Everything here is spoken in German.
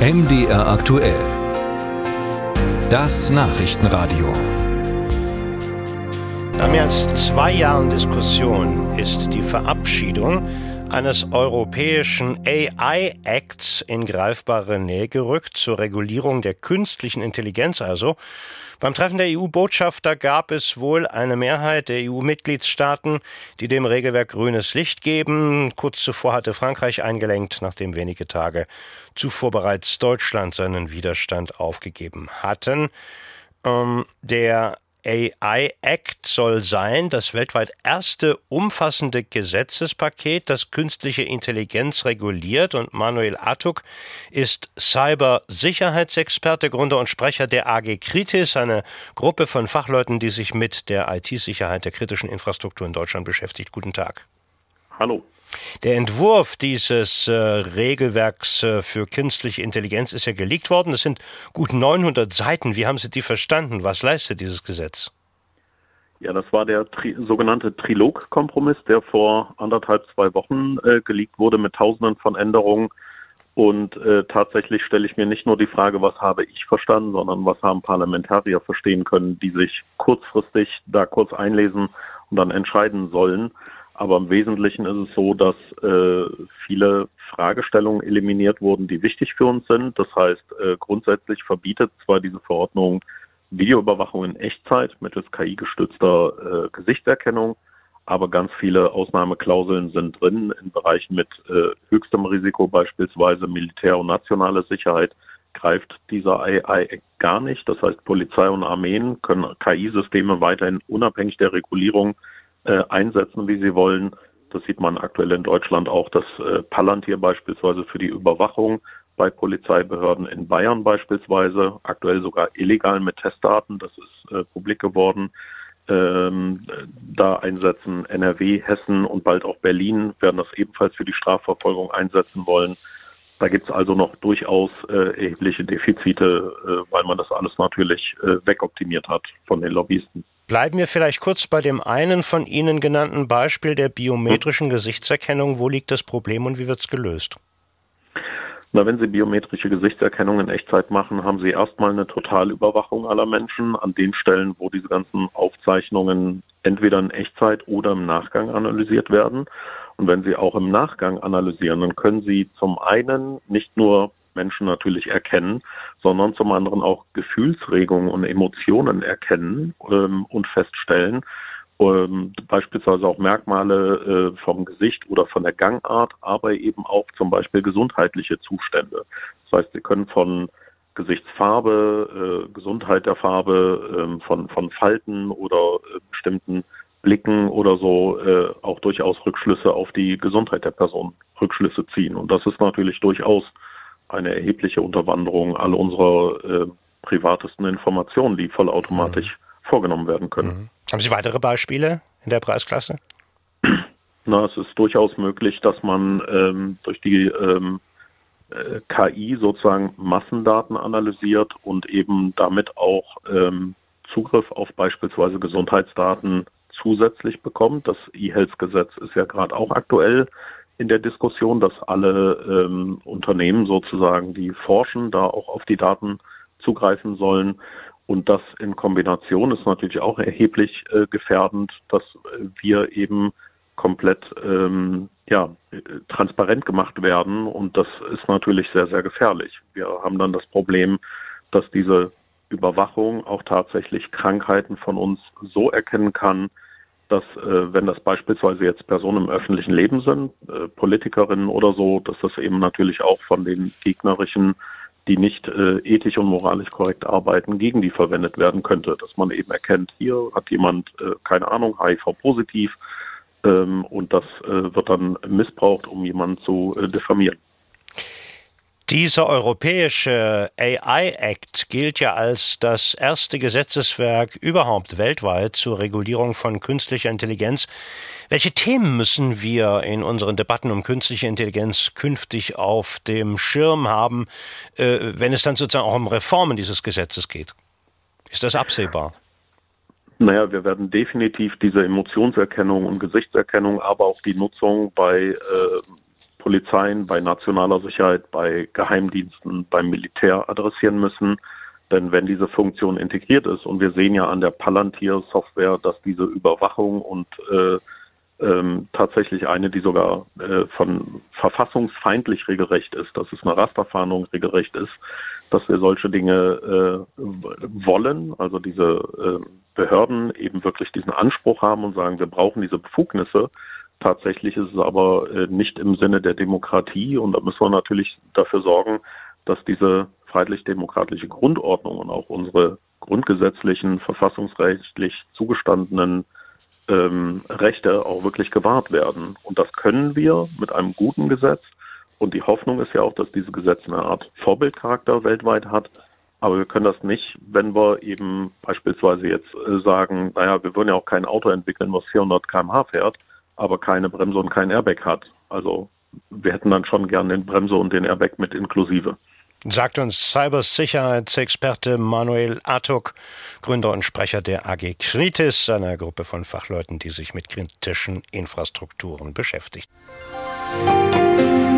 MDR aktuell. Das Nachrichtenradio. Nach mehr als zwei Jahren Diskussion ist die Verabschiedung eines europäischen AI-Acts in greifbare Nähe gerückt zur Regulierung der künstlichen Intelligenz also. Beim Treffen der EU-Botschafter gab es wohl eine Mehrheit der EU-Mitgliedstaaten, die dem Regelwerk grünes Licht geben. Kurz zuvor hatte Frankreich eingelenkt, nachdem wenige Tage zuvor bereits Deutschland seinen Widerstand aufgegeben hatten. Ähm, der AI Act soll sein das weltweit erste umfassende Gesetzespaket, das künstliche Intelligenz reguliert. Und Manuel Atuk ist Cybersicherheitsexperte, Gründer und Sprecher der AG Kritis, eine Gruppe von Fachleuten, die sich mit der IT-Sicherheit der kritischen Infrastruktur in Deutschland beschäftigt. Guten Tag. Hallo. Der Entwurf dieses äh, Regelwerks äh, für künstliche Intelligenz ist ja geleakt worden. Es sind gut 900 Seiten. Wie haben Sie die verstanden? Was leistet dieses Gesetz? Ja, das war der Tri sogenannte Trilog-Kompromiss, der vor anderthalb, zwei Wochen äh, geleakt wurde mit Tausenden von Änderungen. Und äh, tatsächlich stelle ich mir nicht nur die Frage, was habe ich verstanden, sondern was haben Parlamentarier verstehen können, die sich kurzfristig da kurz einlesen und dann entscheiden sollen. Aber im Wesentlichen ist es so, dass äh, viele Fragestellungen eliminiert wurden, die wichtig für uns sind. Das heißt, äh, grundsätzlich verbietet zwar diese Verordnung Videoüberwachung in Echtzeit mittels KI-gestützter äh, Gesichtserkennung, aber ganz viele Ausnahmeklauseln sind drin in Bereichen mit äh, höchstem Risiko, beispielsweise Militär- und nationale Sicherheit, greift dieser AI gar nicht. Das heißt, Polizei und Armeen können KI-Systeme weiterhin unabhängig der Regulierung äh, einsetzen, wie sie wollen. Das sieht man aktuell in Deutschland auch, dass äh, Palantir beispielsweise für die Überwachung bei Polizeibehörden in Bayern beispielsweise, aktuell sogar illegal mit Testdaten, das ist äh, publik geworden, ähm, da einsetzen. NRW, Hessen und bald auch Berlin werden das ebenfalls für die Strafverfolgung einsetzen wollen. Da gibt es also noch durchaus äh, erhebliche Defizite, äh, weil man das alles natürlich äh, wegoptimiert hat von den Lobbyisten. Bleiben wir vielleicht kurz bei dem einen von Ihnen genannten Beispiel der biometrischen Gesichtserkennung. Wo liegt das Problem und wie wird es gelöst? Na, wenn Sie biometrische Gesichtserkennung in Echtzeit machen, haben Sie erstmal eine Totalüberwachung aller Menschen an den Stellen, wo diese ganzen Aufzeichnungen entweder in Echtzeit oder im Nachgang analysiert werden. Und wenn Sie auch im Nachgang analysieren, dann können Sie zum einen nicht nur Menschen natürlich erkennen, sondern zum anderen auch Gefühlsregungen und Emotionen erkennen ähm, und feststellen. Ähm, beispielsweise auch Merkmale äh, vom Gesicht oder von der Gangart, aber eben auch zum Beispiel gesundheitliche Zustände. Das heißt, Sie können von Gesichtsfarbe, äh, Gesundheit der Farbe, äh, von, von Falten oder äh, bestimmten Blicken oder so äh, auch durchaus Rückschlüsse auf die Gesundheit der Person Rückschlüsse ziehen. Und das ist natürlich durchaus eine erhebliche Unterwanderung all unserer äh, privatesten Informationen, die vollautomatisch mhm. vorgenommen werden können. Mhm. Haben Sie weitere Beispiele in der Preisklasse? Na, es ist durchaus möglich, dass man ähm, durch die ähm, äh, KI sozusagen Massendaten analysiert und eben damit auch ähm, Zugriff auf beispielsweise Gesundheitsdaten zusätzlich bekommt. Das E-Health-Gesetz ist ja gerade auch aktuell in der Diskussion, dass alle ähm, Unternehmen sozusagen, die forschen, da auch auf die Daten zugreifen sollen. Und das in Kombination ist natürlich auch erheblich äh, gefährdend, dass wir eben komplett ähm, ja, transparent gemacht werden. Und das ist natürlich sehr, sehr gefährlich. Wir haben dann das Problem, dass diese Überwachung auch tatsächlich Krankheiten von uns so erkennen kann, dass äh, wenn das beispielsweise jetzt Personen im öffentlichen Leben sind, äh, Politikerinnen oder so, dass das eben natürlich auch von den gegnerischen, die nicht äh, ethisch und moralisch korrekt arbeiten, gegen die verwendet werden könnte. Dass man eben erkennt, hier hat jemand, äh, keine Ahnung, HIV-positiv ähm, und das äh, wird dann missbraucht, um jemanden zu äh, diffamieren. Dieser europäische AI Act gilt ja als das erste Gesetzeswerk überhaupt weltweit zur Regulierung von künstlicher Intelligenz. Welche Themen müssen wir in unseren Debatten um künstliche Intelligenz künftig auf dem Schirm haben, äh, wenn es dann sozusagen auch um Reformen dieses Gesetzes geht? Ist das absehbar? Naja, wir werden definitiv diese Emotionserkennung und Gesichtserkennung, aber auch die Nutzung bei äh, Polizeien, bei nationaler Sicherheit, bei Geheimdiensten, beim Militär adressieren müssen. Denn wenn diese Funktion integriert ist, und wir sehen ja an der Palantir-Software, dass diese Überwachung und äh, ähm, tatsächlich eine, die sogar äh, von verfassungsfeindlich regelrecht ist, dass es eine Rasterfahndung regelrecht ist, dass wir solche Dinge äh, wollen, also diese äh, Behörden eben wirklich diesen Anspruch haben und sagen, wir brauchen diese Befugnisse. Tatsächlich ist es aber äh, nicht im Sinne der Demokratie und da müssen wir natürlich dafür sorgen, dass diese freiheitlich-demokratische Grundordnung und auch unsere grundgesetzlichen, verfassungsrechtlich zugestandenen ähm, Rechte auch wirklich gewahrt werden. Und das können wir mit einem guten Gesetz. Und die Hoffnung ist ja auch, dass dieses Gesetz eine Art Vorbildcharakter weltweit hat. Aber wir können das nicht, wenn wir eben beispielsweise jetzt äh, sagen, naja, wir würden ja auch kein Auto entwickeln, was 400 kmh fährt, aber keine Bremse und kein Airbag hat. Also wir hätten dann schon gern den Bremse und den Airbag mit inklusive. Sagt uns Cybersicherheitsexperte Manuel Atok, Gründer und Sprecher der AG Kritis, einer Gruppe von Fachleuten, die sich mit kritischen Infrastrukturen beschäftigt. Musik